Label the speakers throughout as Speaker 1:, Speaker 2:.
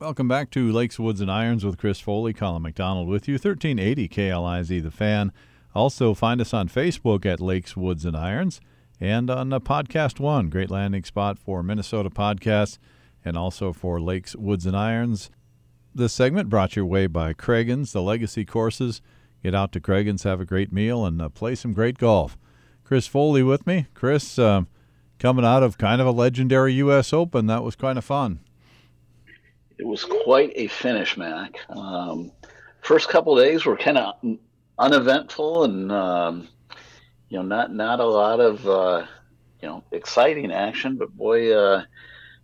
Speaker 1: Welcome back to Lakes, Woods, and Irons with Chris Foley, Colin McDonald with you. 1380 KLIZ, the fan. Also, find us on Facebook at Lakes, Woods, and Irons and on uh, Podcast One, great landing spot for Minnesota podcasts and also for Lakes, Woods, and Irons. This segment brought your way by Cragun's, the legacy courses. Get out to Cragun's, have a great meal, and uh, play some great golf. Chris Foley with me. Chris, uh, coming out of kind of a legendary U.S. Open, that was kind of fun.
Speaker 2: It was quite a finish, Mac. Um, first couple days were kind of uneventful and um, you know not not a lot of uh, you know exciting action, but boy, uh,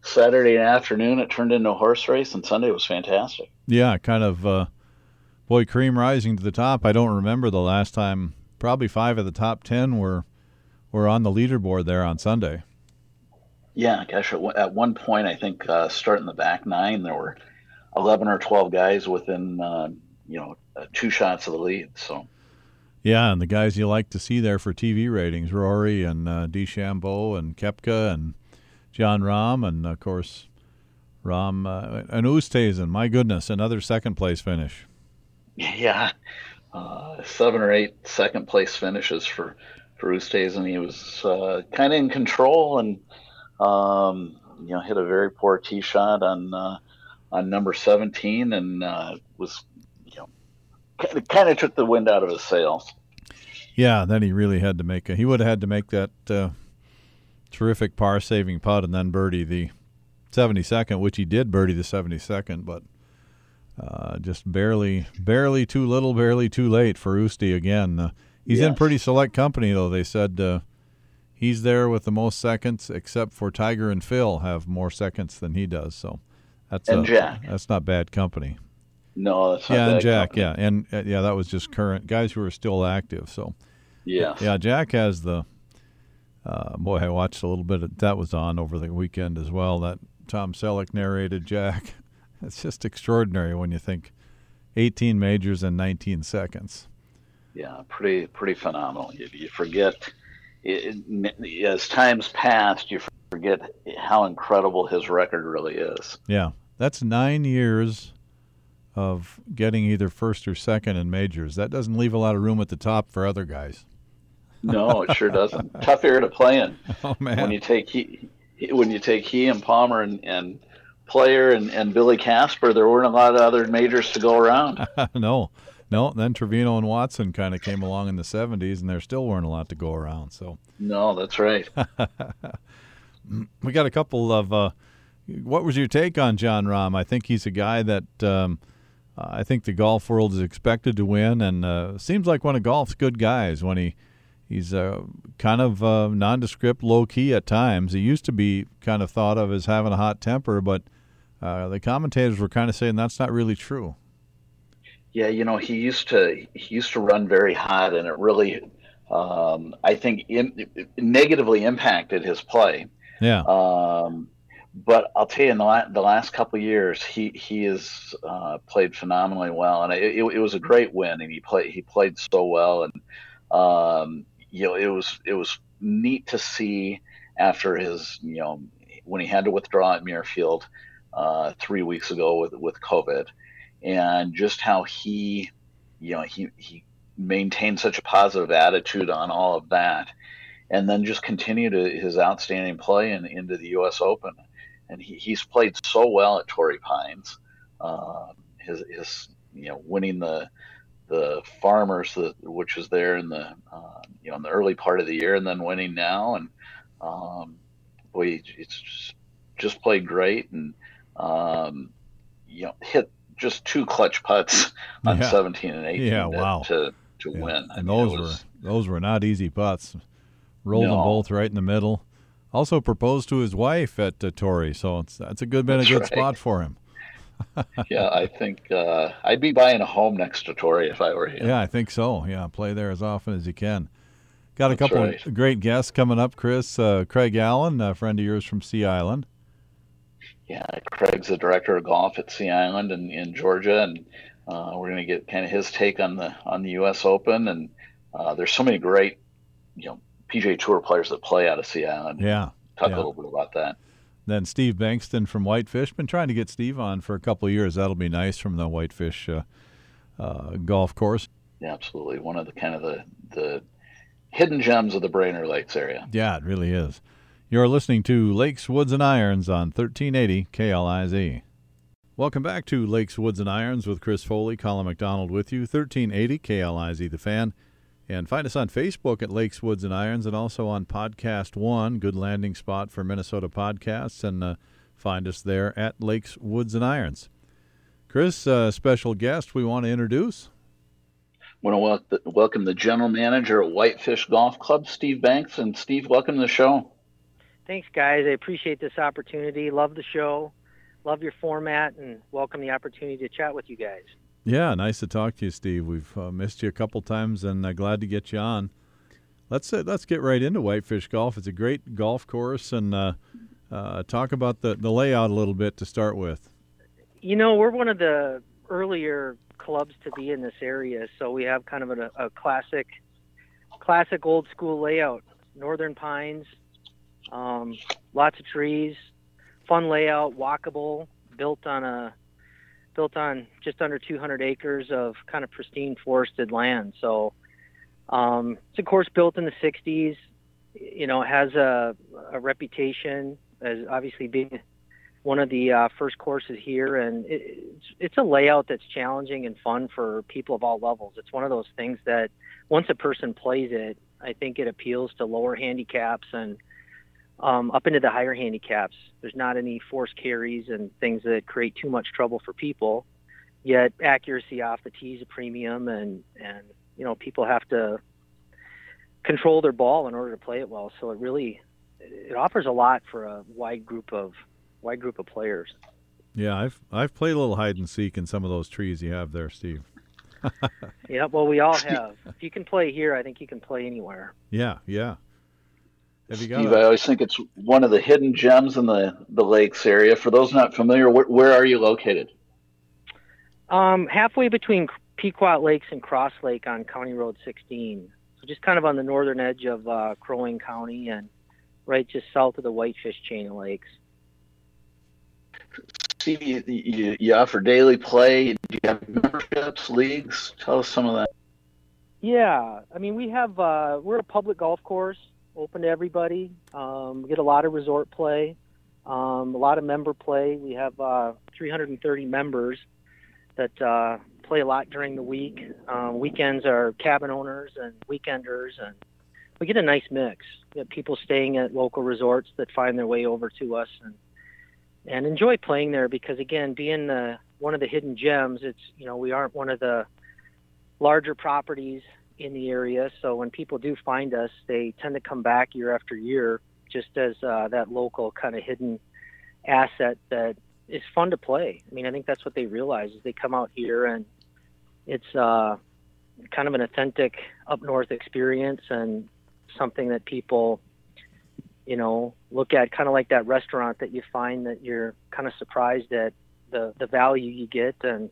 Speaker 2: Saturday afternoon it turned into a horse race, and Sunday was fantastic.
Speaker 1: Yeah, kind of. Uh, boy, cream rising to the top. I don't remember the last time. Probably five of the top ten were were on the leaderboard there on Sunday.
Speaker 2: Yeah, gosh, at, at one point, I think uh, starting the back nine, there were 11 or 12 guys within, uh, you know, uh, two shots of the lead. So,
Speaker 1: yeah, and the guys you like to see there for TV ratings Rory and uh, DeChambeau and Koepka and Jon Rahm, and of course, Rahm uh, and Oosthuizen. My goodness, another second place finish.
Speaker 2: Yeah, uh, seven or eight second place finishes for, for Oosthuizen. He was uh, kind of in control and um, you know, hit a very poor tee shot on uh, on number 17, and uh, was you know kind of took the wind out of his sails.
Speaker 1: Yeah, then he really had to make a, he would have had to make that uh, terrific par saving putt and then birdie the 72nd, which he did birdie the 72nd, but uh, just barely barely too little, barely too late for Usti again. Uh, he's yes. in pretty select company though. They said uh, he's there with the most seconds, except for Tiger and Phil have more seconds than he does. So that's
Speaker 2: and
Speaker 1: a,
Speaker 2: Jack.
Speaker 1: That's not bad company.
Speaker 2: No, that's
Speaker 1: yeah,
Speaker 2: and
Speaker 1: Jack,
Speaker 2: company.
Speaker 1: yeah, and uh, yeah, that was just current guys who are still active. So
Speaker 2: yeah,
Speaker 1: yeah, Jack has the. Uh, boy, I watched a little bit of that was on over the weekend as well. That Tom Selleck narrated Jack. It's just extraordinary when you think 18 majors in 19 seconds.
Speaker 2: Yeah, pretty pretty phenomenal. You, you forget it, as times passed, you forget how incredible his record really is.
Speaker 1: Yeah, that's nine years of getting either first or second in majors. That doesn't leave a lot of room at the top for other guys.
Speaker 2: no, it sure doesn't. Tough area to play in.
Speaker 1: Oh man!
Speaker 2: When you take he, when you take he and Palmer and, and Player and, and Billy Casper, there weren't a lot of other majors to go around.
Speaker 1: no, no, then Trevino and Watson kind of came along in the 70s, and there still weren't a lot to go around. So
Speaker 2: no, that's right.
Speaker 1: we got a couple of. Uh, what was your take on Jon Rahm? I think he's a guy that um, I think the golf world is expected to win, and uh, seems like one of golf's good guys when he he's uh, kind of uh, nondescript, low key at times. He used to be kind of thought of as having a hot temper, but uh, the commentators were kind of saying that's not really true.
Speaker 2: Yeah, you know, he used to he used to run very hot, and it really, um, I think, in, negatively impacted his play.
Speaker 1: Yeah.
Speaker 2: Um, but I'll tell you, in the, la- the last couple years, he he has uh, played phenomenally well, and it, it, it, was a great win, and he played he played so well, and um, you know, it was it was neat to see after his you know when he had to withdraw at Muirfield uh, three weeks ago with with COVID and just how he, you know, he he maintained such a positive attitude on all of that, and then just continued his outstanding play in, into the U.S. Open, and he, he's played so well at Torrey Pines. Uh, his his you know winning the the farmers the, which was there in the uh, you know in the early part of the year and then winning now and um, boy it's just, just played great and um, you know hit just two clutch putts on
Speaker 1: yeah.
Speaker 2: 17 and 18
Speaker 1: yeah,
Speaker 2: to,
Speaker 1: wow.
Speaker 2: to, to
Speaker 1: yeah.
Speaker 2: win.
Speaker 1: I and mean, those was, were those were not easy putts. Rolled no. them both right in the middle. Also proposed to his wife at uh, Torrey, so it's that's a good been
Speaker 2: that's
Speaker 1: a good
Speaker 2: right.
Speaker 1: spot for him.
Speaker 2: yeah, I think uh, I'd be buying a home next to Torrey if I were him.
Speaker 1: Yeah, I think so. Yeah, play there as often as you can. Got a
Speaker 2: That's
Speaker 1: couple
Speaker 2: right.
Speaker 1: of great guests coming up, Chris. Uh, Craig Allen, a friend of yours from Sea Island.
Speaker 2: Yeah, Craig's the director of golf at Sea Island in, in Georgia, and uh, we're going to get kind of his take on the on the U.S. Open. And uh, there's so many great, you know, PGA Tour players that play out of Sea Island.
Speaker 1: Yeah,
Speaker 2: talk
Speaker 1: yeah.
Speaker 2: a little bit about that.
Speaker 1: Then Steve Bankston from Whitefish. Been trying to get Steve on for a couple of years. That'll be nice from the Whitefish uh, uh, golf course.
Speaker 2: Yeah, absolutely. One of the kind of the the hidden gems of the Brainerd Lakes area.
Speaker 1: Yeah, it really is. You're listening to Lakes, Woods, and Irons on 1380 KLIZ. Welcome back to Lakes, Woods, and Irons with Chris Foley, Colin McDonald with you, 1380 KLIZ The Fan. And find us on Facebook at Lakes, Woods, and Irons, and also on Podcast One, good landing spot for Minnesota podcasts. And uh, find us there at Lakes, Woods, and Irons. Chris, uh, special guest we want to introduce.
Speaker 2: I want to welcome the general manager at Whitefish Golf Club, Steve Banks. And Steve, welcome to the show.
Speaker 3: Thanks, guys. I appreciate this opportunity. Love the show. Love your format and welcome the opportunity to chat with you guys.
Speaker 1: Yeah, nice to talk to you, Steve. We've uh, missed you a couple times, and uh, glad to get you on. Let's uh, let's get right into Whitefish Golf. It's a great golf course, and uh, uh, talk about the the layout a little bit to start with.
Speaker 3: You know, we're one of the earlier clubs to be in this area, so we have kind of a, a classic, classic old school layout. Northern pines, um, lots of trees, fun layout, walkable, built on a built on just under 200 acres of kind of pristine forested land. So um, it's a course built in the 60s. You know, has a, a reputation as obviously being one of the uh, first courses here, and it, it's, it's a layout that's challenging and fun for people of all levels. It's one of those things that once a person plays it, I think it appeals to lower handicaps and um, up into the higher handicaps. There's not any force carries and things that create too much trouble for people. Yet accuracy off the tee is a premium, and and you know people have to control their ball in order to play it well. So it really it offers a lot for a wide group of wide group of players.
Speaker 1: Yeah, I've I've played a little hide and seek in some of those trees you have there, Steve.
Speaker 3: yeah, well, we all have. If you can play here, I think you can play anywhere.
Speaker 1: Yeah, yeah.
Speaker 2: Have you got Steve, I always think it's one of the hidden gems in the, the lakes area. For those not familiar, where, where are you located?
Speaker 3: Um, halfway between Pequot Lakes and Cross Lake on County Road 16. So just kind of on the northern edge of uh, Crow Wing County and right just south of the Whitefish chain of lakes.
Speaker 2: Steve, you, you, you offer daily play. Do you have memberships, leagues? Tell us some of that.
Speaker 3: Yeah, I mean we have uh, we're a public golf course, open to everybody. Um, we get a lot of resort play, um, a lot of member play. We have uh, 330 members that uh, play a lot during the week. Um, weekends are cabin owners and weekenders, and we get a nice mix. We have people staying at local resorts that find their way over to us and and enjoy playing there because again, being the, one of the hidden gems, it's you know we aren't one of the larger properties in the area. So when people do find us, they tend to come back year after year, just as uh, that local kind of hidden asset that is fun to play. I mean, I think that's what they realize is they come out here and it's uh, kind of an authentic up north experience and something that people, you know, look at kind of like that restaurant that you find that you're kind of surprised at the the value you get and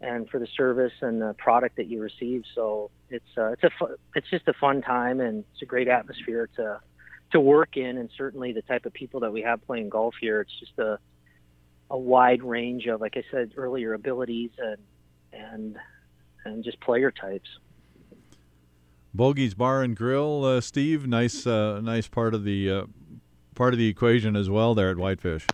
Speaker 3: and for the service and the product that you receive. So it's uh, it's a fu- it's just a fun time and it's a great atmosphere to to work in, and certainly the type of people that we have playing golf here. It's just a a wide range of, like I said earlier, abilities and and and just player types.
Speaker 1: Bogey's Bar and Grill, uh, Steve. Nice, uh, nice part of the uh, part of the equation as well there at Whitefish.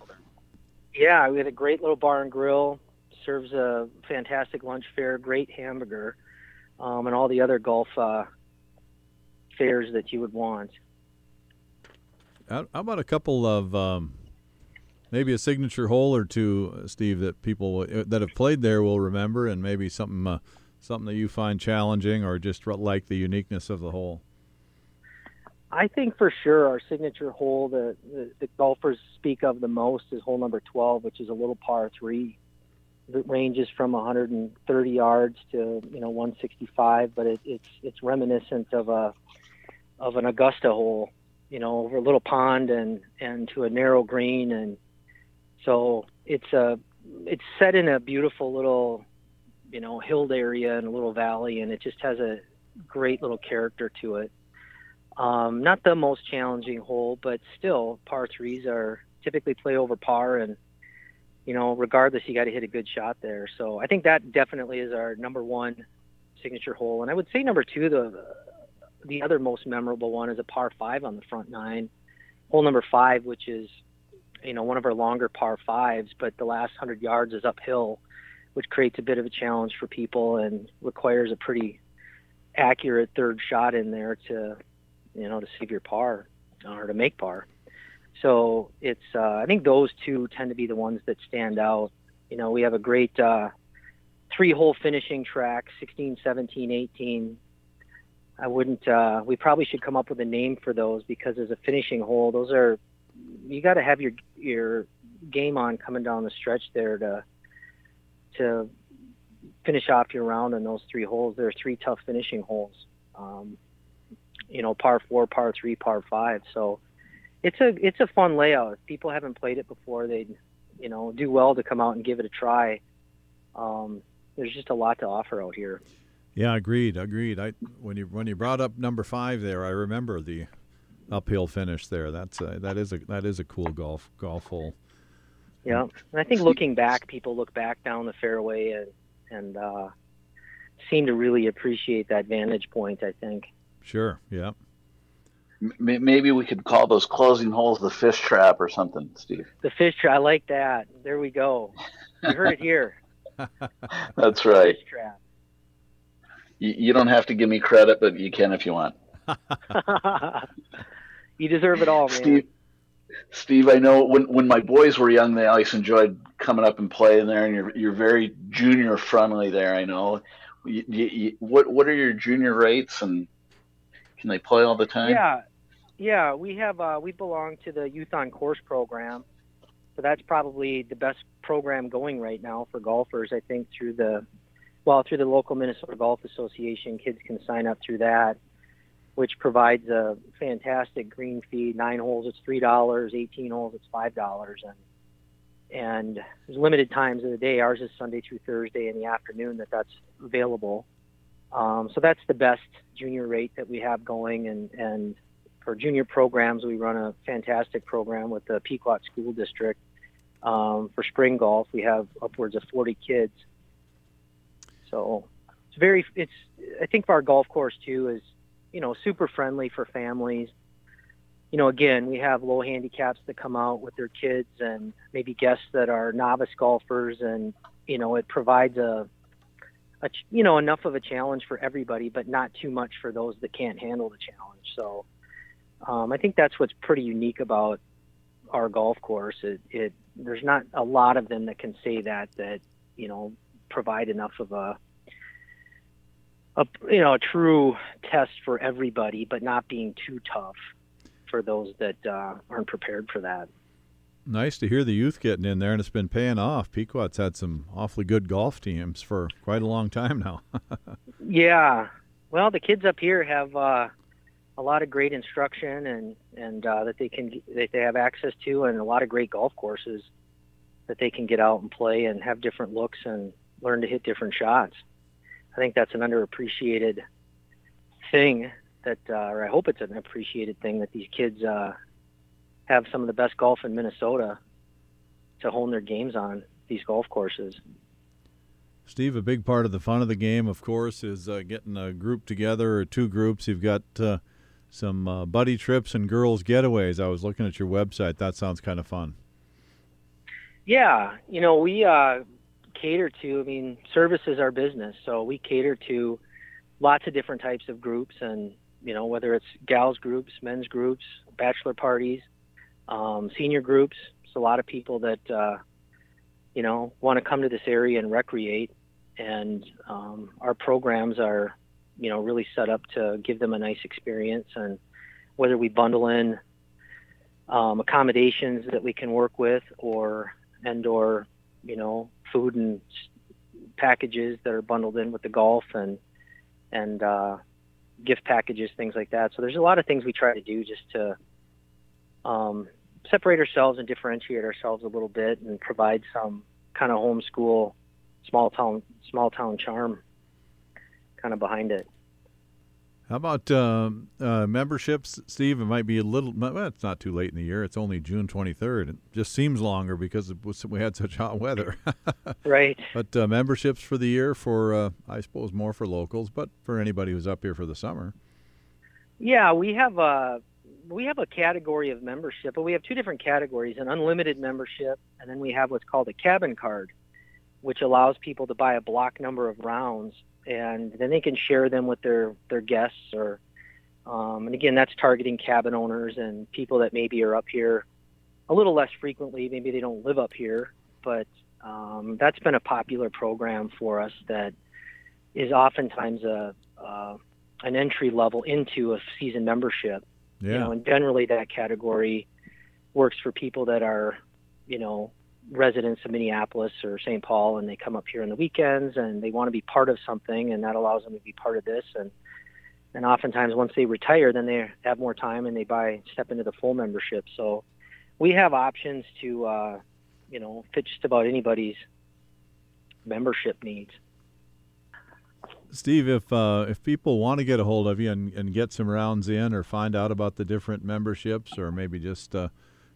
Speaker 3: Yeah, we had a great little bar and grill serves a fantastic lunch fare, great hamburger, um, and all the other golf uh, fares that you would want.
Speaker 1: How, about a couple of um, maybe a signature hole or two, Steve, that people uh, that have played there will remember, and maybe something uh, something that you find challenging or just like the uniqueness of the hole.
Speaker 3: I think for sure our signature hole that the, the, golfers speak of the most is hole number 12, which is a little par three that ranges from 130 yards to you know 165, but it, it's it's reminiscent of a of an Augusta hole, you know, over a little pond and and to a narrow green, and so it's a it's set in a beautiful little you know hilled area and a little valley, and it just has a great little character to it. Um, not the most challenging hole, but still, par threes are typically play over par, and you know, regardless, you got to hit a good shot there. So I think that definitely is our number one signature hole, and I would say number two, the the other most memorable one is a par five on the front nine, hole number five, which is you know one of our longer par fives, but the last hundred yards is uphill, which creates a bit of a challenge for people and requires a pretty accurate third shot in there to you know to save your par or to make par. So it's uh, I think those two tend to be the ones that stand out. You know, we have a great uh, three hole finishing track 16, 17, 18. I wouldn't uh, we probably should come up with a name for those because as a finishing hole, those are you got to have your your game on coming down the stretch there to to finish off your round in those three holes. There are three tough finishing holes. Um, you know, par four, par three, par five. So it's a it's a fun layout. If people haven't played it before, they'd you know do well to come out and give it a try. Um, there's just a lot to offer out here.
Speaker 1: Yeah, agreed, agreed. I when you when you brought up number five there, I remember the uphill finish there. That's a, that is a that is a cool golf golf hole.
Speaker 3: Yeah, and I think looking back, people look back down the fairway and and uh, seem to really appreciate that vantage point. I think.
Speaker 1: Sure. Yeah.
Speaker 2: Maybe we could call those closing holes the fish trap or something, Steve.
Speaker 3: The fish trap. I like that. There we go. You heard it here.
Speaker 2: That's right.
Speaker 3: Fish trap.
Speaker 2: You, you don't have to give me credit, but you can if you want.
Speaker 3: you deserve it all, man.
Speaker 2: Steve, Steve, I know when when my boys were young, they always enjoyed coming up and playing there, and you're you're very junior friendly there. I know. You, you, what what are your junior rates, and can they play all the time?
Speaker 3: Yeah, yeah. We have uh, we belong to the Youth on Course program, so that's probably the best program going right now for golfers. I think through the well through the local Minnesota Golf Association, kids can sign up through that which provides a fantastic green fee. Nine holes, it's three dollars. Eighteen holes, it's five dollars. And and there's limited times of the day. Ours is Sunday through Thursday in the afternoon that that's available. Um, so that's the best junior rate that we have going. And and for junior programs, we run a fantastic program with the Pequot School District. Um, for spring golf, we have upwards of 40 kids. So it's very, it's, I think our golf course too is you know, super friendly for families. You know, again, we have low handicaps that come out with their kids and maybe guests that are novice golfers, and you know, it provides a, a you know, enough of a challenge for everybody, but not too much for those that can't handle the challenge. So, um, I think that's what's pretty unique about our golf course. It, it there's not a lot of them that can say that that you know provide enough of a a you know a true test for everybody, but not being too tough for those that uh, aren't prepared for that.
Speaker 1: Nice to hear the youth getting in there, and it's been paying off. Pequot's had some awfully good golf teams for quite a long time now.
Speaker 3: yeah, well, the kids up here have uh, a lot of great instruction and and uh, that they can that they have access to, and a lot of great golf courses that they can get out and play and have different looks and learn to hit different shots. I think that's an underappreciated thing that, uh, or I hope it's an appreciated thing that these kids uh, have some of the best golf in Minnesota to hone their games on these golf courses.
Speaker 1: Steve, a big part of the fun of the game, of course, is uh, getting a group together or two groups. You've got uh, some uh, buddy trips and girls getaways. I was looking at your website. That sounds kind of fun.
Speaker 3: Yeah, you know, we uh, cater to, I mean, service is our business. So we cater to lots of different types of groups and, you know, whether it's gals groups, men's groups, bachelor parties, um, senior groups. It's a lot of people that, uh, you know, want to come to this area and recreate. And um, our programs are, you know, really set up to give them a nice experience. And whether we bundle in um, accommodations that we can work with or and or you know food and packages that are bundled in with the golf and and uh, gift packages, things like that. So there's a lot of things we try to do just to um, separate ourselves and differentiate ourselves a little bit and provide some kind of homeschool, small town, small town charm kind of behind it.
Speaker 1: How about uh, uh, memberships, Steve? It might be a little. Well, it's not too late in the year. It's only June 23rd. It just seems longer because was, we had such hot weather.
Speaker 3: right.
Speaker 1: But uh, memberships for the year for, uh, I suppose, more for locals, but for anybody who's up here for the summer.
Speaker 3: Yeah, we have a we have a category of membership, but we have two different categories: an unlimited membership, and then we have what's called a cabin card, which allows people to buy a block number of rounds and then they can share them with their their guests or um, and again that's targeting cabin owners and people that maybe are up here a little less frequently maybe they don't live up here but um, that's been a popular program for us that is oftentimes a an entry level into a season membership
Speaker 1: yeah.
Speaker 3: you know and generally that category works for people that are you know residents of Minneapolis or St. Paul and they come up here on the weekends and they want to be part of something and that allows them to be part of this and and oftentimes once they retire then they have more time and they buy step into the full membership so we have options to uh, you know fit just about anybody's membership needs
Speaker 1: Steve, if uh, if people want to get a hold of you and, and get some rounds in, or find out about the different memberships, or maybe just uh,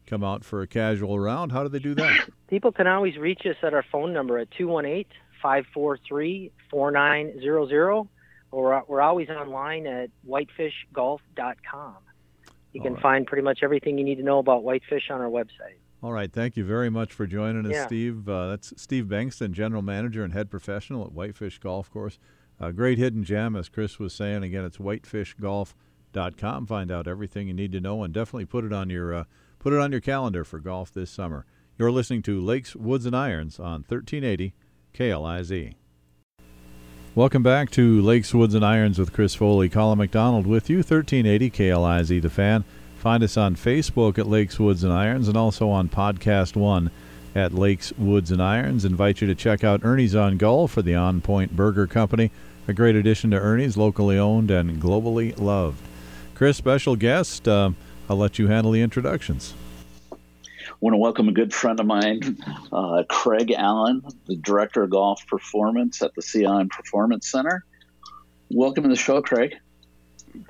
Speaker 1: come out for a casual round, how do they do that?
Speaker 3: People can always reach us at our phone number at 218 543 4900, or we're always online at whitefishgolf.com. You can right. find pretty much everything you need to know about whitefish on our website.
Speaker 1: All right. Thank you very much for joining us,
Speaker 3: yeah.
Speaker 1: Steve. Uh, that's Steve Bankston, General Manager and Head Professional at Whitefish Golf Course. A great hidden gem, as Chris was saying. Again, it's whitefishgolf.com. Find out everything you need to know and definitely put it on your uh, Put it on your calendar for golf this summer. You're listening to Lakes, Woods, and Irons on 1380 KLIZ. Welcome back to Lakes, Woods, and Irons with Chris Foley. Colin McDonald with you, 1380 KLIZ The Fan. Find us on Facebook at Lakes, Woods, and Irons and also on Podcast One at Lakes, Woods, and Irons. Invite you to check out Ernie's on Gull for the On Point Burger Company. A great addition to Ernie's, locally owned and globally loved. Chris, special guest. Uh, I'll let you handle the introductions.
Speaker 2: I want to welcome a good friend of mine, uh, Craig Allen, the Director of Golf Performance at the Sea Island Performance Center. Welcome to the show, Craig.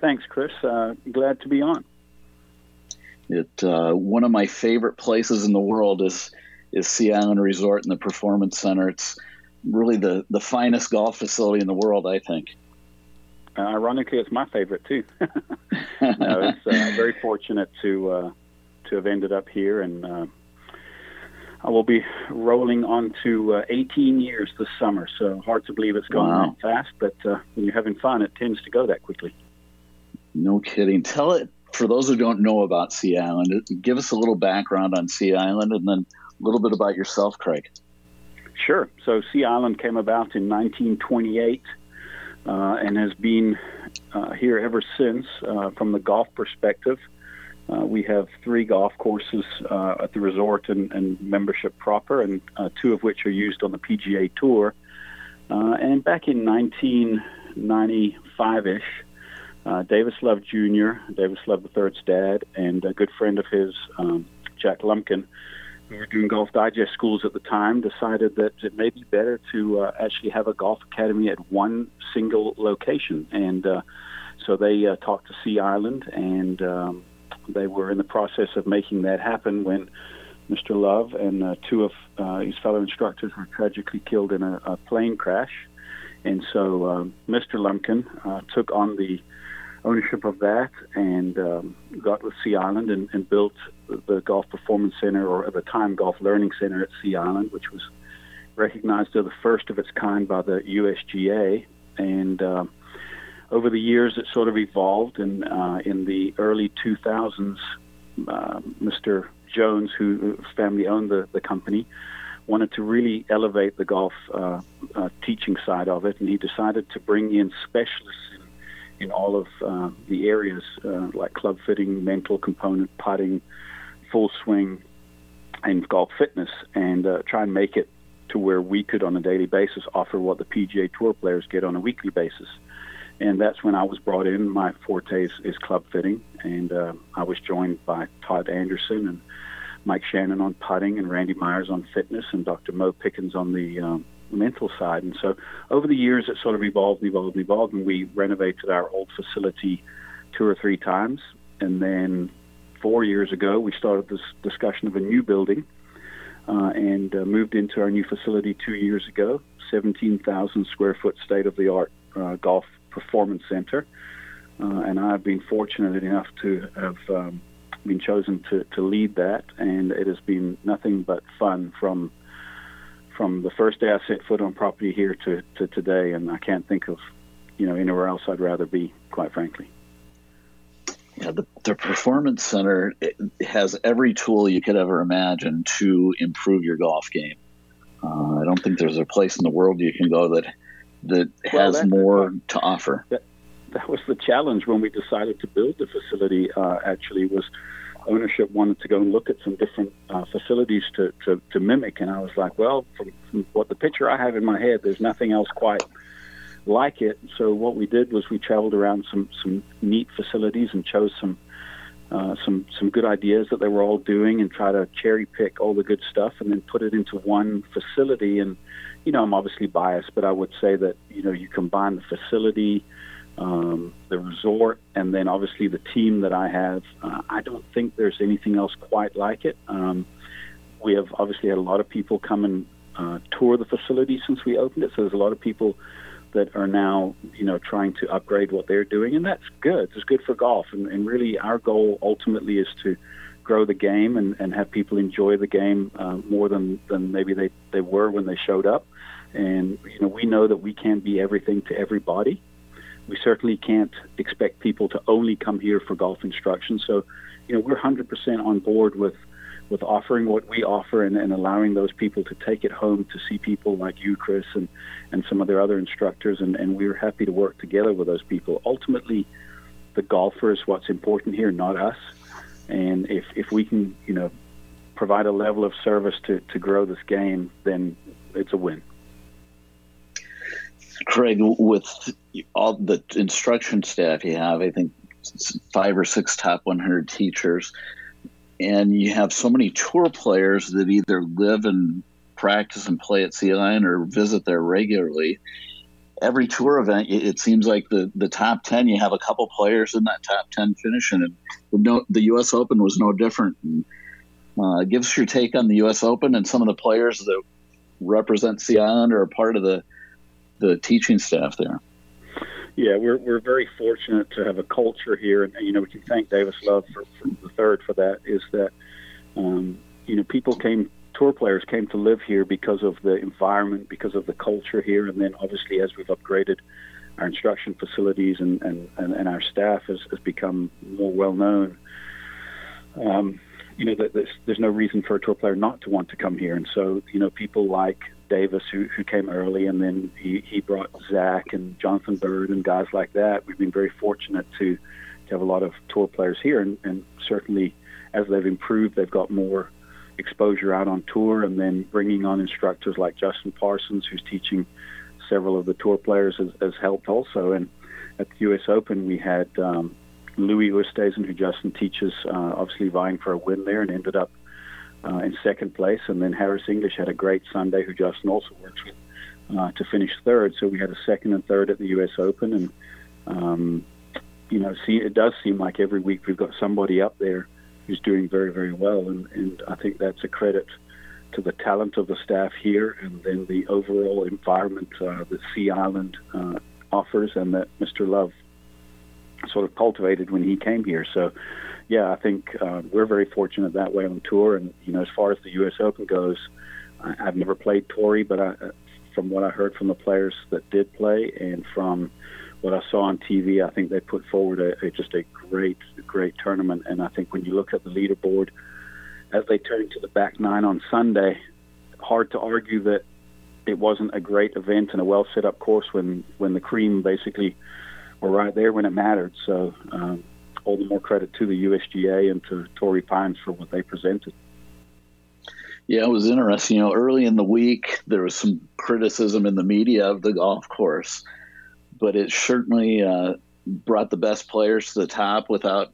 Speaker 4: Thanks, Chris. Uh, glad to be on.
Speaker 2: It uh, one of my favorite places in the world is is Sea Island Resort and the Performance Center. It's really the the finest golf facility in the world, I think.
Speaker 4: Uh, ironically, it's my favorite too. no, it's uh, very fortunate to uh, to have ended up here, and uh, I will be rolling on to uh, 18 years this summer. So hard to believe it's going wow. that fast, but uh, when you're having fun, it tends to go that quickly.
Speaker 2: No kidding. Tell it for those who don't know about Sea Island. Give us a little background on Sea Island, and then a little bit about yourself, Craig.
Speaker 4: Sure. So Sea Island came about in 1928 uh, and has been uh, here ever since. Uh, from the golf perspective, uh, we have three golf courses uh, at the resort and, and membership proper, and uh, two of which are used on the PGA Tour. and back in 1995-ish, Davis Love Jr., Davis Love III's dad, and a good friend of his, um, Jack Lumpkin, who were doing Golf Digest schools at the time, decided that it may be better to uh, actually have a golf academy at one single location. And uh, so they uh, talked to Sea Island, and um, they were in the process of making that happen when Mr. Love and uh, two of uh, his fellow instructors were tragically killed in a, a plane crash. And so uh, Mr. Lumpkin uh, took on the ownership of that and um, got with Sea Island and, and built the Golf Performance Center, or at the time Golf Learning Center at Sea Island, which was recognized as the first of its kind by the USGA. And uh, over the years, it sort of evolved. And uh, in the early 2000s, uh, Mr. Jones, who family owned the, the company, wanted to really elevate the golf uh, uh, teaching side of it, and he decided to bring in specialists in, all of uh, the areas uh, like club fitting, mental component, putting, full swing, and golf fitness, and uh, try and make it to where we could, on a daily basis, offer what the PGA Tour players get on a weekly basis. And that's when I was brought in. My forte is, is club fitting, and uh, I was joined by Todd Anderson and Mike Shannon on putting and Randy Myers on fitness and Dr. Mo Pickens on the um, mental side. And so over the years, it sort of evolved, and evolved, and evolved, and we renovated our old facility two or three times. And then four years ago, we started this discussion of a new building uh, and uh, moved into our new facility two years ago, 17,000 square foot state of the art uh, golf performance center. Uh, and I've been fortunate enough to have um, been chosen to, to lead that, and it has been nothing but fun from from the first day I set foot on property here to, to today, and I can't think of you know anywhere else I'd rather be, quite frankly.
Speaker 2: Yeah, the, the Performance Center has every tool you could ever imagine to improve your golf game. Uh, I don't think there's a place in the world you can go that that well, has more to offer.
Speaker 4: That, that was the challenge when we decided to build the facility. Uh, actually, was ownership wanted to go and look at some different uh, facilities to, to, to mimic, and I was like, well, from, from what the picture I have in my head, there's nothing else quite like it. So what we did was we traveled around some some neat facilities and chose some uh, some some good ideas that they were all doing and try to cherry pick all the good stuff and then put it into one facility. And you know, I'm obviously biased, but I would say that you know you combine the facility, um, the resort, and then obviously the team that I have. Uh, I don't think there's anything else quite like it. Um, we have obviously had a lot of people come and uh, tour the facility since we opened it, so there's a lot of people that are now, you know, trying to upgrade what they're doing, and that's good. It's good for golf, and, and really, our goal ultimately is to grow the game and, and have people enjoy the game uh, more than, than maybe they, they were when they showed up. And you know, we know that we can't be everything to everybody. We certainly can't expect people to only come here for golf instruction. So, you know, we're 100% on board with with offering what we offer and, and allowing those people to take it home to see people like you, Chris, and, and some of their other instructors. And, and we're happy to work together with those people. Ultimately, the golfer is what's important here, not us. And if, if we can, you know, provide a level of service to, to grow this game, then it's a win.
Speaker 2: Craig, with all the instruction staff you have, I think five or six top 100 teachers, and you have so many tour players that either live and practice and play at Sea Island or visit there regularly. Every tour event, it seems like the, the top 10, you have a couple players in that top 10 finishing. And the, no, the U.S. Open was no different. And, uh, give us your take on the U.S. Open and some of the players that represent Sea Island or are part of the, the teaching staff there.
Speaker 4: Yeah, we're we're very fortunate to have a culture here, and you know we can thank Davis Love for, for the third for that. Is that um, you know people came tour players came to live here because of the environment, because of the culture here, and then obviously as we've upgraded our instruction facilities and and, and, and our staff has, has become more well known. Um, you know, there's, there's no reason for a tour player not to want to come here, and so you know people like Davis, who, who came early, and then he, he brought Zach and Jonathan Byrd and guys like that. We've been very fortunate to, to have a lot of tour players here, and, and certainly as they've improved, they've got more exposure out on tour, and then bringing on instructors like Justin Parsons, who's teaching several of the tour players, has, has helped also. And at the U.S. Open, we had um, Louis Oosthuizen, who Justin teaches, uh, obviously vying for a win there, and ended up uh, in second place. And then Harris English had a great Sunday, who Justin also works with, uh, to finish third. So we had a second and third at the U.S. Open, and um, you know, see, it does seem like every week we've got somebody up there who's doing very, very well, and, and I think that's a credit to the talent of the staff here, and then the overall environment uh, that Sea Island uh, offers, and that Mr. Love sort of cultivated when he came here. So yeah, I think uh, we're very fortunate that way on tour. And you know, as far as the U.S. Open goes, I, I've never played Torrey, but I, from what I heard from the players that did play, and from what I saw on TV, I think they put forward a, a, just a great, great tournament. And I think when you look at the leaderboard as they turn to the back nine on Sunday, hard to argue that it wasn't a great event and a well set up course when when the cream basically were right there when it mattered. So. Um, all the more credit to the USGA and to Torrey Pines for what they presented.
Speaker 2: Yeah, it was interesting. You know, early in the week, there was some criticism in the media of the golf course, but it certainly uh, brought the best players to the top without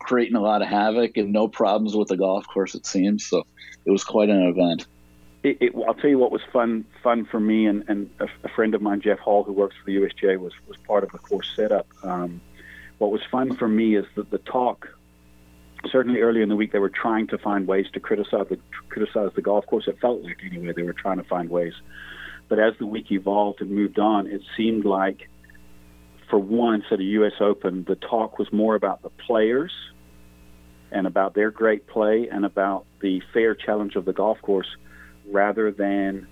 Speaker 2: creating a lot of havoc and no problems with the golf course, it seems. So it was quite an event.
Speaker 4: It, it, I'll tell you what was fun fun for me and, and a, a, friend of mine, Jeff Hall, who works for the USGA, was was part of the course setup. Um, what was fun for me is that the talk. Certainly, early in the week, they were trying to find ways to criticize the criticize the golf course. It felt like anyway they were trying to find ways. But as the week evolved and moved on, it seemed like, for once at a U.S. Open, the talk was more about the players and about their great play and about the fair challenge of the golf course rather than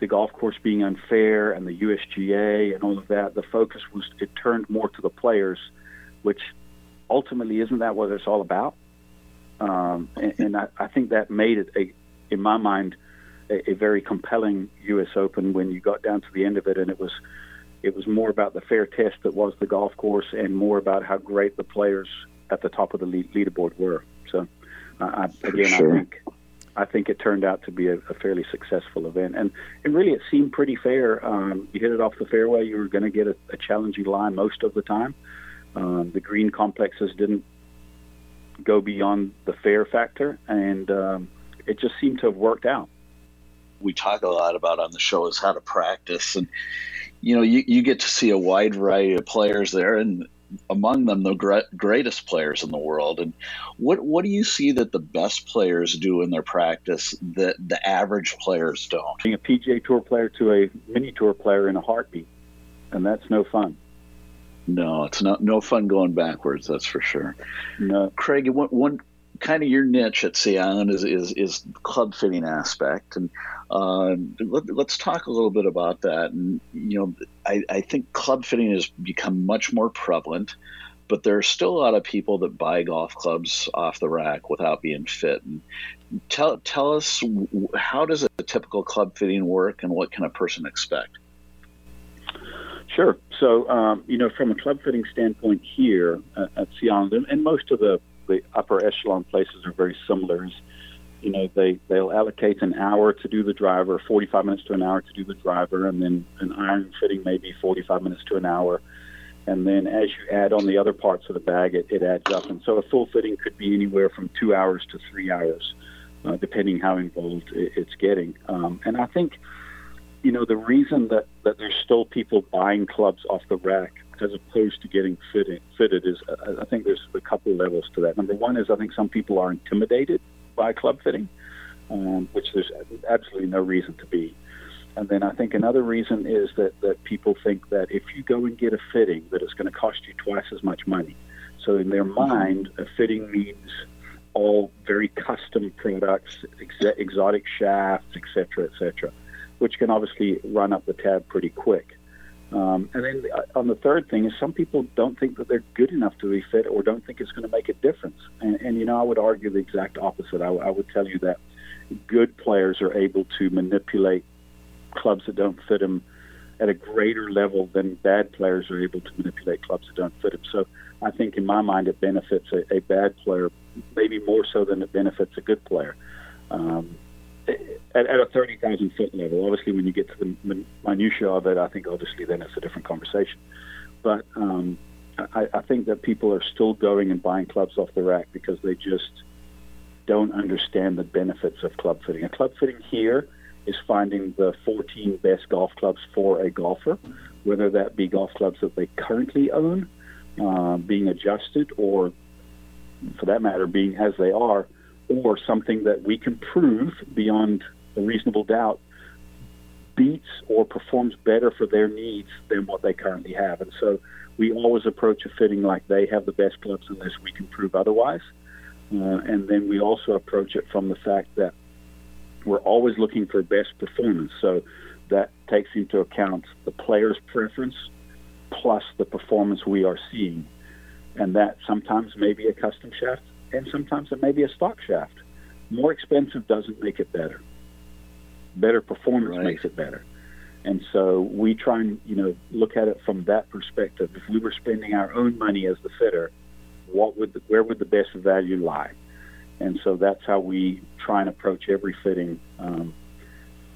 Speaker 4: the golf course being unfair and the USGA and all of that. The focus was it turned more to the players, which ultimately isn't that what it's all about. Um, and, and I, I, think that made it a, in my mind, a, a, very compelling U.S. Open when you got down to the end of it, and it was it was more about the fair test that was the golf course, and more about how great the players at the top of the lead, leaderboard were. So, uh, I, again, sure. I think I think it turned out to be a, a fairly successful event, and and really it seemed pretty fair. Um, you hit it off the fairway, you were going to get a, a, challenging line most of the time. Um, the green complexes didn't go beyond the fair factor, and um, it just seemed to have worked out.
Speaker 2: We talk a lot about on the show is how to practice, and you know you, you get to see a wide variety of players there, and among them the greatest players in the world. And what what do you see that the best players do in their practice that the average players don't?
Speaker 4: Being a PGA Tour player to a mini tour player in a heartbeat, and that's no fun.
Speaker 2: No, it's not no fun going backwards. That's for sure.
Speaker 4: No,
Speaker 2: Craig. One, one kind of your niche at Sea Island is is, is club fitting aspect, and uh, let, us talk a little bit about that. And you know, I, I think club fitting has become much more prevalent, but there are still a lot of people that buy golf clubs off the rack without being fit. And tell tell us how does a typical club fitting work, and what can a person expect?
Speaker 4: Sure. So, um, you know, from a club fitting standpoint here uh, at Sea Island, and most of the the upper echelon places are very similar. You know, they they'll allocate an hour to do the driver, 45 minutes to an hour to do the driver, and then an iron fitting maybe 45 minutes to an hour. And then as you add on the other parts of the bag, it, it adds up. And so a full fitting could be anywhere from two hours to three hours, uh, depending how involved it's getting. Um, and I think, you know, the reason that, that there's still people buying clubs off the rack as opposed to getting fitted, fitted is uh, I think there's a couple levels to that. Number one is I think some people are intimidated by club fitting, um, which there's absolutely no reason to be. And then I think another reason is that, that people think that if you go and get a fitting, that it's going to cost you twice as much money. So in their mm-hmm. mind, a fitting means all very custom products, ex- exotic shafts, etc., etc., which can obviously run up the tab pretty quick. Um, and then uh, on the third thing is some people don't think that they're good enough to be fit or don't think it's going to make a difference. And, and you know, I would argue the exact opposite. I, I would tell you that good players are able to manipulate clubs that don't fit them at a greater level than bad players are able to manipulate clubs that don't fit them. So I think in my mind it benefits a, a bad player maybe more so than it benefits a good player. Um, at, at a 30,000 foot level. Obviously, when you get to the minutiae of it, I think obviously then it's a different conversation. But um, I, I think that people are still going and buying clubs off the rack because they just don't understand the benefits of club fitting. A club fitting here is finding the 14 best golf clubs for a golfer, whether that be golf clubs that they currently own, uh, being adjusted, or for that matter, being as they are, or something that we can prove beyond a reasonable doubt beats or performs better for their needs than what they currently have. And so we always approach a fitting like they have the best clubs unless we can prove otherwise. Uh, and then we also approach it from the fact that we're always looking for best performance. So that takes into account the player's preference plus the performance we are seeing. And that sometimes may be a custom shaft, and sometimes it may be a stock shaft. More expensive doesn't make it better. Better performance right. makes it better. And so we try and you know look at it from that perspective. If we were spending our own money as the fitter, what would the, where would the best value lie? And so that's how we try and approach every fitting. Um,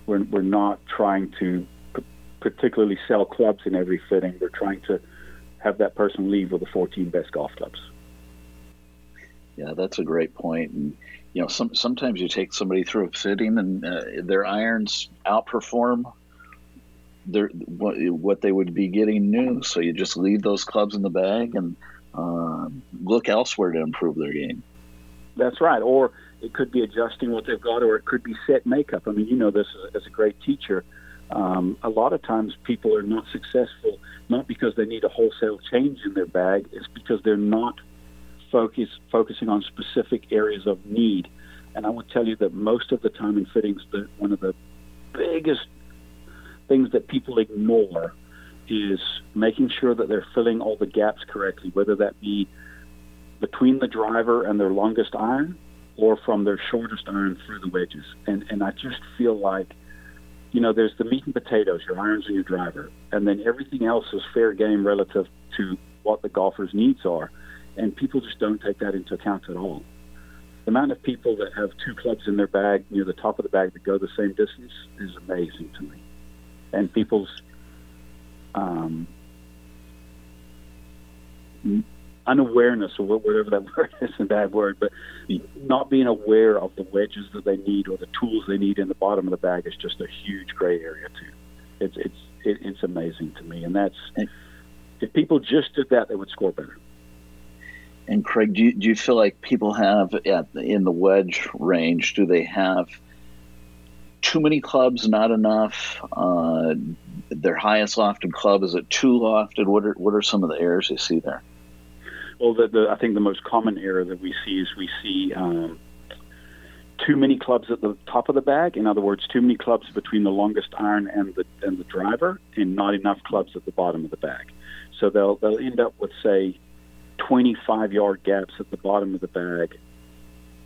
Speaker 4: we're, we're not trying to p- particularly sell clubs in every fitting. We're trying to have that person leave with the 14 best golf clubs.
Speaker 2: Yeah, that's a great point. And you know, some sometimes you take somebody through a fitting and uh, their irons outperform their what, what they would be getting new. So you just leave those clubs in the bag and uh, look elsewhere to improve their game.
Speaker 4: That's right. Or it could be adjusting what they've got, or it could be set makeup. I mean, you know this as a great teacher. Um, a lot of times people are not successful not because they need a wholesale change in their bag, it's because they're not focus, focusing on specific areas of need. And I will tell you that most of the time in fittings, the, one of the biggest things that people ignore is making sure that they're filling all the gaps correctly, whether that be between the driver and their longest iron or from their shortest iron through the wedges. And and I just feel like, you know, there's the meat and potatoes, your irons and your driver, and then everything else is fair game relative to what the golfer's needs are. And people just don't take that into account at all. The amount of people that have two clubs in their bag near the top of the bag that go the same distance is amazing to me. And people's um, unawareness or whatever that word is a bad word, but not being aware of the wedges that they need or the tools they need in the bottom of the bag is just a huge gray area too. It's it's it's amazing to me, and that's if people just did that, they would score better.
Speaker 2: And Craig, do you, do you feel like people have at in the wedge range? Do they have too many clubs, not enough? Uh, their highest lofted club is it too lofted? What are what are some of the errors you see there?
Speaker 4: Well, the, the, I think the most common error that we see is we see um, too many clubs at the top of the bag. In other words, too many clubs between the longest iron and the and the driver, and not enough clubs at the bottom of the bag. So they'll they'll end up with say 25 yard gaps at the bottom of the bag,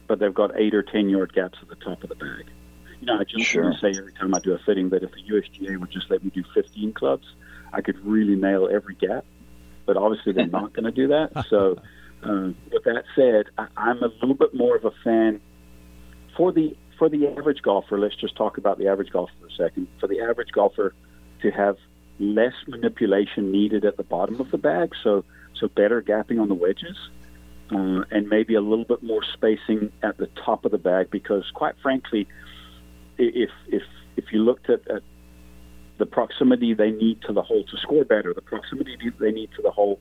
Speaker 4: but they've got eight or 10 yard gaps at the top of the bag. You know, I just sure. say every time I do a fitting that if the USGA would just let me do 15 clubs, I could really nail every gap but obviously they're not going to do that. So, uh, with that said, I, I'm a little bit more of a fan for the for the average golfer. Let's just talk about the average golfer for a second. For the average golfer to have less manipulation needed at the bottom of the bag, so so better gapping on the wedges, uh, and maybe a little bit more spacing at the top of the bag. Because quite frankly, if if if you looked at, at the proximity they need to the hole to score better, the proximity they need to the hole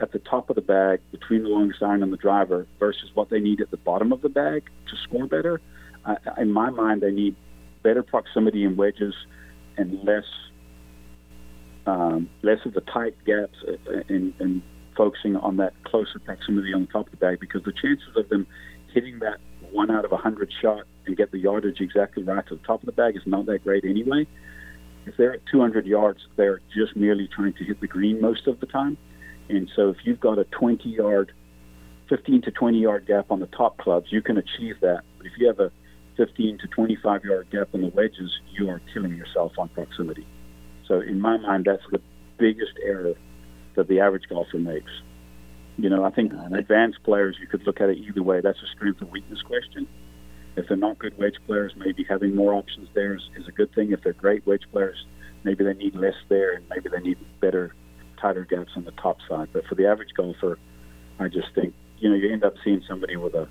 Speaker 4: at the top of the bag between the longest iron and the driver versus what they need at the bottom of the bag to score better. Uh, in my mind, they need better proximity in wedges and less um, less of the tight gaps and, and focusing on that closer proximity on the top of the bag because the chances of them hitting that one out of a hundred shot and get the yardage exactly right to the top of the bag is not that great anyway if they're at 200 yards, they're just merely trying to hit the green most of the time. And so if you've got a 20 yard, 15 to 20 yard gap on the top clubs, you can achieve that. But if you have a 15 to 25 yard gap on the wedges, you are killing yourself on proximity. So in my mind, that's the biggest error that the average golfer makes. You know, I think advanced players, you could look at it either way. That's a strength and weakness question. If they're not good wedge players, maybe having more options there is, is a good thing. If they're great wedge players, maybe they need less there and maybe they need better, tighter gaps on the top side. But for the average golfer, I just think, you know, you end up seeing somebody with a,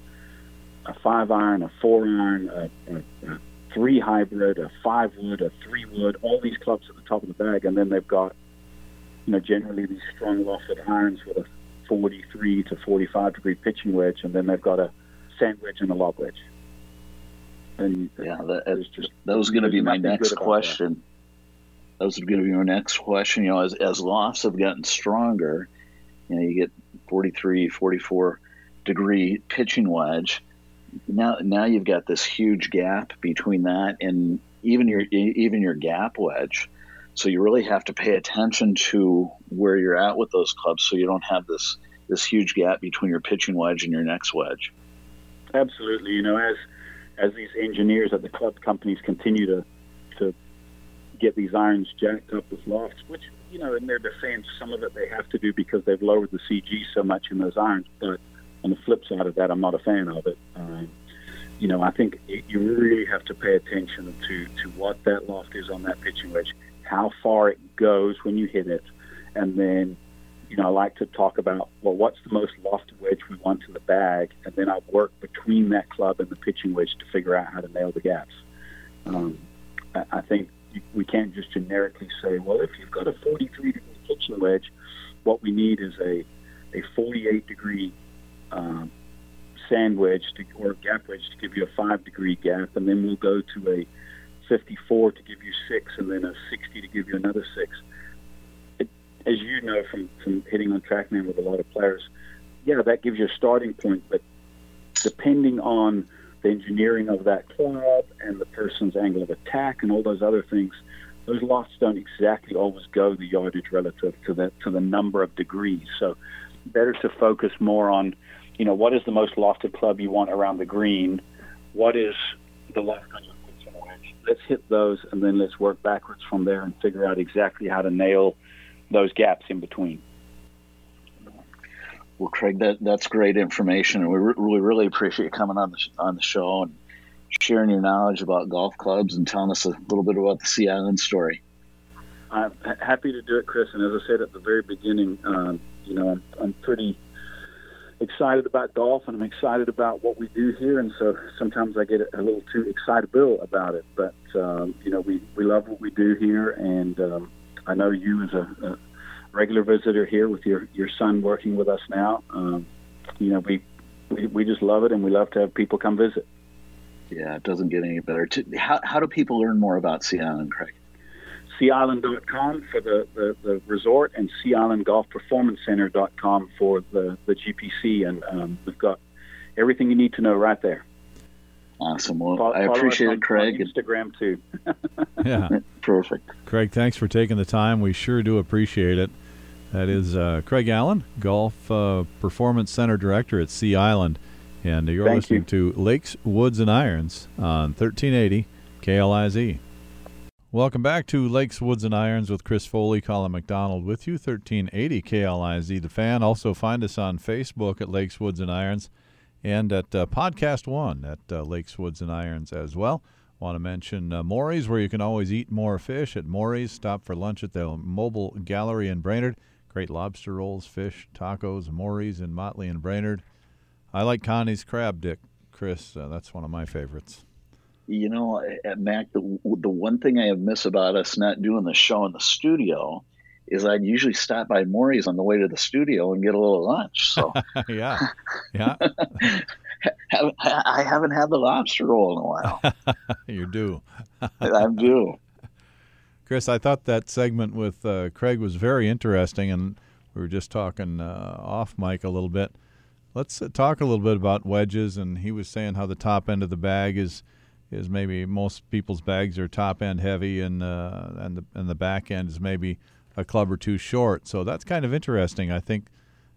Speaker 4: a five iron, a four iron, a, a, a three hybrid, a five wood, a three wood, all these clubs at the top of the bag, and then they've got, you know, generally these strong lofted irons with a 43 to 45 degree pitching wedge, and then they've got a sand wedge and a lob wedge.
Speaker 2: And yeah, that, just, that was going to be my next question. That. that was going to be my next question. You know, as, as lofts have gotten stronger, you know, you get 43, 44 degree pitching wedge. Now, now you've got this huge gap between that and even your even your gap wedge. So you really have to pay attention to where you're at with those clubs, so you don't have this this huge gap between your pitching wedge and your next wedge.
Speaker 4: Absolutely, you know, as as these engineers at the club companies continue to to get these irons jacked up with lofts, which you know, in their defense, some of it they have to do because they've lowered the CG so much in those irons. But on the flip side of that, I'm not a fan of it. Um, you know, I think you really have to pay attention to to what that loft is on that pitching wedge, how far it goes when you hit it, and then you know, I like to talk about well, what's the most lofted wedge we want in the bag, and then I work between that club and the pitching wedge to figure out how to nail the gaps. Um, I, I think we can't just generically say, well, if you've got a 43 degree pitching wedge, what we need is a a 48 degree um, sand wedge to, or gap wedge to give you a five degree gap, and then we'll go to a 54 to give you six, and then a 60 to give you another six. It, as you know from, from hitting on TrackMan with a lot of players, yeah, that gives you a starting point, but depending on the engineering of that club and the person's angle of attack and all those other things, those lofts don't exactly always go the yardage relative to the to the number of degrees. So better to focus more on, you know, what is the most lofted club you want around the green? What is the loft on? Let's hit those, and then let's work backwards from there and figure out exactly how to nail those gaps in between.
Speaker 2: Well, Craig, that that's great information, and we, re- we really appreciate you coming on the sh- on the show and sharing your knowledge about golf clubs and telling us a little bit about the Sea Island story.
Speaker 4: I'm happy to do it, Chris. And as I said at the very beginning, um, you know, I'm, I'm pretty excited about golf and I'm excited about what we do here. And so sometimes I get a little too excitable about it. But, um, you know, we, we love what we do here. And um, I know you as a, a regular visitor here with your, your son working with us now, um, you know, we, we, we just love it and we love to have people come visit.
Speaker 2: Yeah, it doesn't get any better. How, how do people learn more about Sea Island, Craig?
Speaker 4: SeaIsland.com for the, the, the, resort and Sea Island Golf Performance Center.com for the, the GPC. And um, we've got everything you need to know right there.
Speaker 2: Awesome. Well, follow, I appreciate it, Craig.
Speaker 4: Instagram too.
Speaker 1: yeah.
Speaker 2: Perfect.
Speaker 1: Craig, thanks for taking the time. We sure do appreciate it. That is uh, Craig Allen, Golf uh, Performance Center Director at Sea Island. And you're
Speaker 4: Thank
Speaker 1: listening
Speaker 4: you.
Speaker 1: to Lakes, Woods, and Irons on 1380 KLIZ. Welcome back to Lakes, Woods, and Irons with Chris Foley, Colin McDonald with you, 1380 KLIZ, the fan. Also find us on Facebook at Lakes, Woods, and Irons and at uh, Podcast One at uh, Lakes, Woods, and Irons as well. Want to mention uh, Morey's, where you can always eat more fish at Morey's. Stop for lunch at the Mobile Gallery in Brainerd. Great lobster rolls, fish, tacos, Morey's in Motley and Brainerd. I like Connie's crab dick, Chris. Uh, that's one of my favorites
Speaker 2: you know, Mac, the, the one thing I miss about us not doing the show in the studio is I'd usually stop by Morey's on the way to the studio and get a little lunch. So
Speaker 1: yeah, yeah.
Speaker 2: I haven't had the lobster roll in a while.
Speaker 1: You're due.
Speaker 2: I'm due.
Speaker 1: Chris, I thought that segment with uh, Craig was very interesting, and we were just talking uh, off mic a little bit. Let's uh, talk a little bit about wedges, and he was saying how the top end of the bag is is maybe most people's bags are top end heavy and uh, and the and the back end is maybe a club or two short. So that's kind of interesting. I think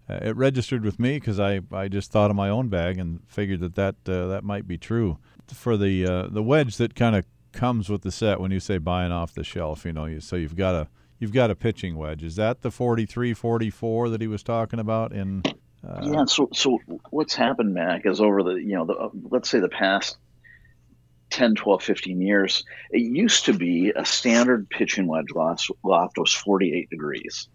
Speaker 1: uh, it registered with me because I, I just thought of my own bag and figured that that uh, that might be true for the uh, the wedge that kind of comes with the set when you say buying off the shelf. You know, you, so you've got a you've got a pitching wedge. Is that the 43, 44 that he was talking about in?
Speaker 2: Uh, yeah. So so what's happened, Mac, is over the you know the let's say the past 10, 12, 15 years, it used to be a standard pitching wedge loft, loft was 48 degrees.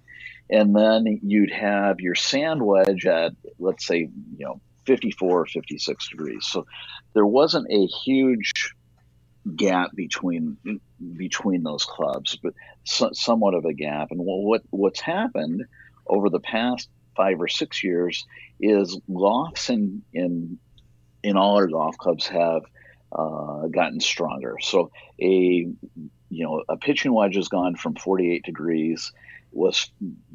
Speaker 2: And then you'd have your sand wedge at, let's say, you know, 54 or 56 degrees. So there wasn't a huge gap between between those clubs, but so, somewhat of a gap. And what what's happened over the past five or six years is lofts in in in all our golf clubs have uh, gotten stronger. So a you know a pitching wedge has gone from 48 degrees was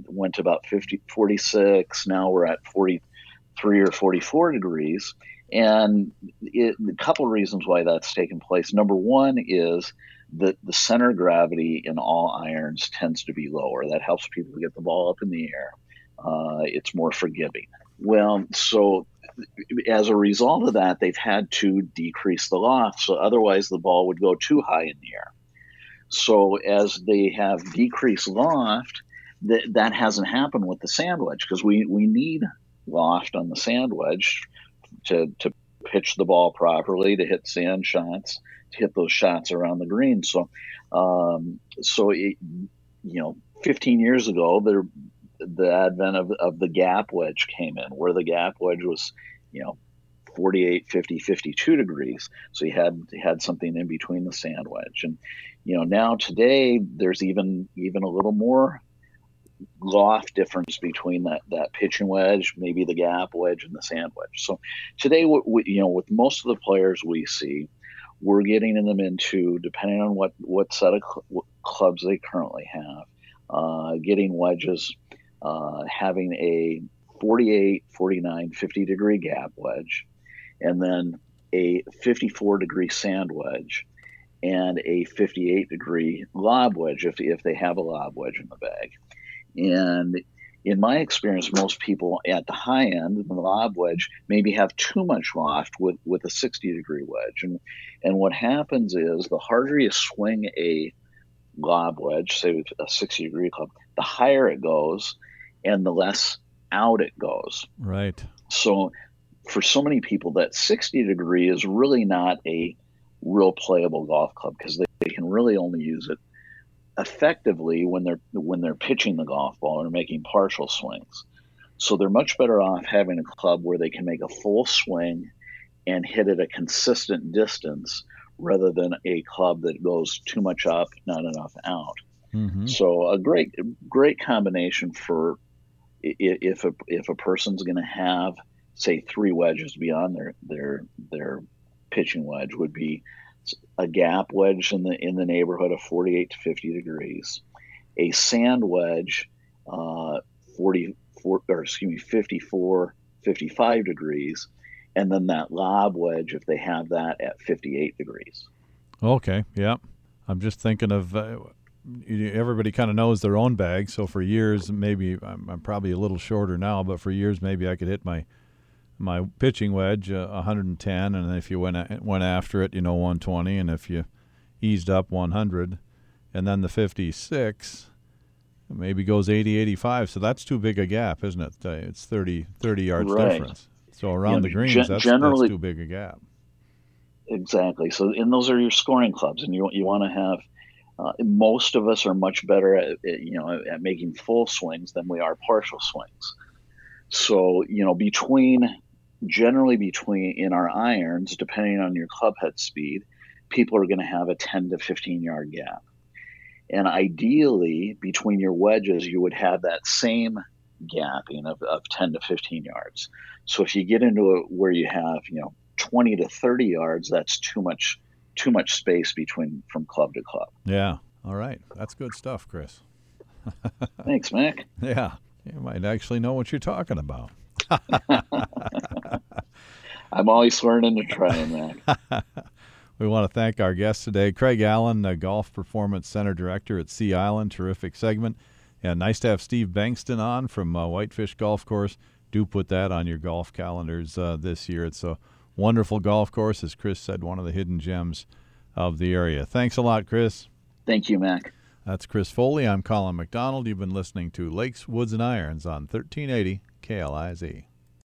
Speaker 2: went to about 50 46 now we're at 43 or 44 degrees. And it, a couple of reasons why that's taken place. Number one is that the center of gravity in all irons tends to be lower. That helps people get the ball up in the air. Uh, it's more forgiving. Well so as a result of that, they've had to decrease the loft. So otherwise, the ball would go too high in the air. So as they have decreased loft, that that hasn't happened with the sand wedge because we, we need loft on the sand wedge to, to pitch the ball properly, to hit sand shots, to hit those shots around the green. So, um, so it, you know, 15 years ago, there the advent of, of the gap wedge came in, where the gap wedge was, you know, 48, 50, 52 degrees. So you had you had something in between the sand wedge. And you know, now today there's even even a little more loft difference between that that pitching wedge, maybe the gap wedge and the sand wedge. So today, we, you know, with most of the players we see, we're getting them into depending on what what set of cl- clubs they currently have, uh, getting wedges, uh, having a 48, 49, 50 degree gap wedge, and then a 54 degree sand wedge and a 58 degree lob wedge if, if they have a lob wedge in the bag. And in my experience, most people at the high end, the lob wedge, maybe have too much loft with, with a 60 degree wedge. And, and what happens is the harder you swing a lob wedge, say with a 60 degree club, the higher it goes and the less out it goes.
Speaker 1: Right.
Speaker 2: So for so many people, that 60 degree is really not a real playable golf club because they, they can really only use it effectively when they're when they're pitching the golf ball or making partial swings. So they're much better off having a club where they can make a full swing and hit at a consistent distance rather than a club that goes too much up, not enough out. Mm-hmm. So a great great combination for if a if a person's going to have say three wedges beyond their their their pitching wedge would be a gap wedge in the in the neighborhood of 48 to 50 degrees, a sand wedge, uh, 44 or excuse me 54 55 degrees, and then that lob wedge if they have that at 58 degrees.
Speaker 1: Okay, yeah, I'm just thinking of. Uh, everybody kind of knows their own bag, so for years, maybe I'm, I'm probably a little shorter now, but for years maybe I could hit my my pitching wedge uh, 110, and if you went a- went after it, you know 120, and if you eased up 100, and then the 56 maybe goes 80, 85. So that's too big a gap, isn't it? Uh, it's 30 30 yards right. difference. So around the greens, gen- that's, generally, that's too big a gap.
Speaker 2: Exactly. So and those are your scoring clubs, and you you want to have. Uh, most of us are much better at, you know at making full swings than we are partial swings. So, you know, between generally between in our irons, depending on your club head speed, people are going to have a 10 to 15 yard gap. And ideally, between your wedges, you would have that same gapping of, of 10 to 15 yards. So if you get into it where you have, you know, 20 to 30 yards, that's too much too much space between from club to club.
Speaker 1: Yeah. All right. That's good stuff, Chris.
Speaker 2: Thanks, Mac.
Speaker 1: Yeah. You might actually know what you're talking about.
Speaker 2: I'm always learning to try, man.
Speaker 1: we want to thank our guest today, Craig Allen, the Golf Performance Center Director at Sea Island. Terrific segment. And nice to have Steve Bankston on from uh, Whitefish Golf Course. Do put that on your golf calendars uh, this year. It's a wonderful golf course, as Chris said, one of the hidden gems of the area. Thanks a lot, Chris.
Speaker 2: Thank you, Mac.
Speaker 1: That's Chris Foley. I'm Colin McDonald. You've been listening to Lakes, Woods, and Irons on 1380 KLIZ.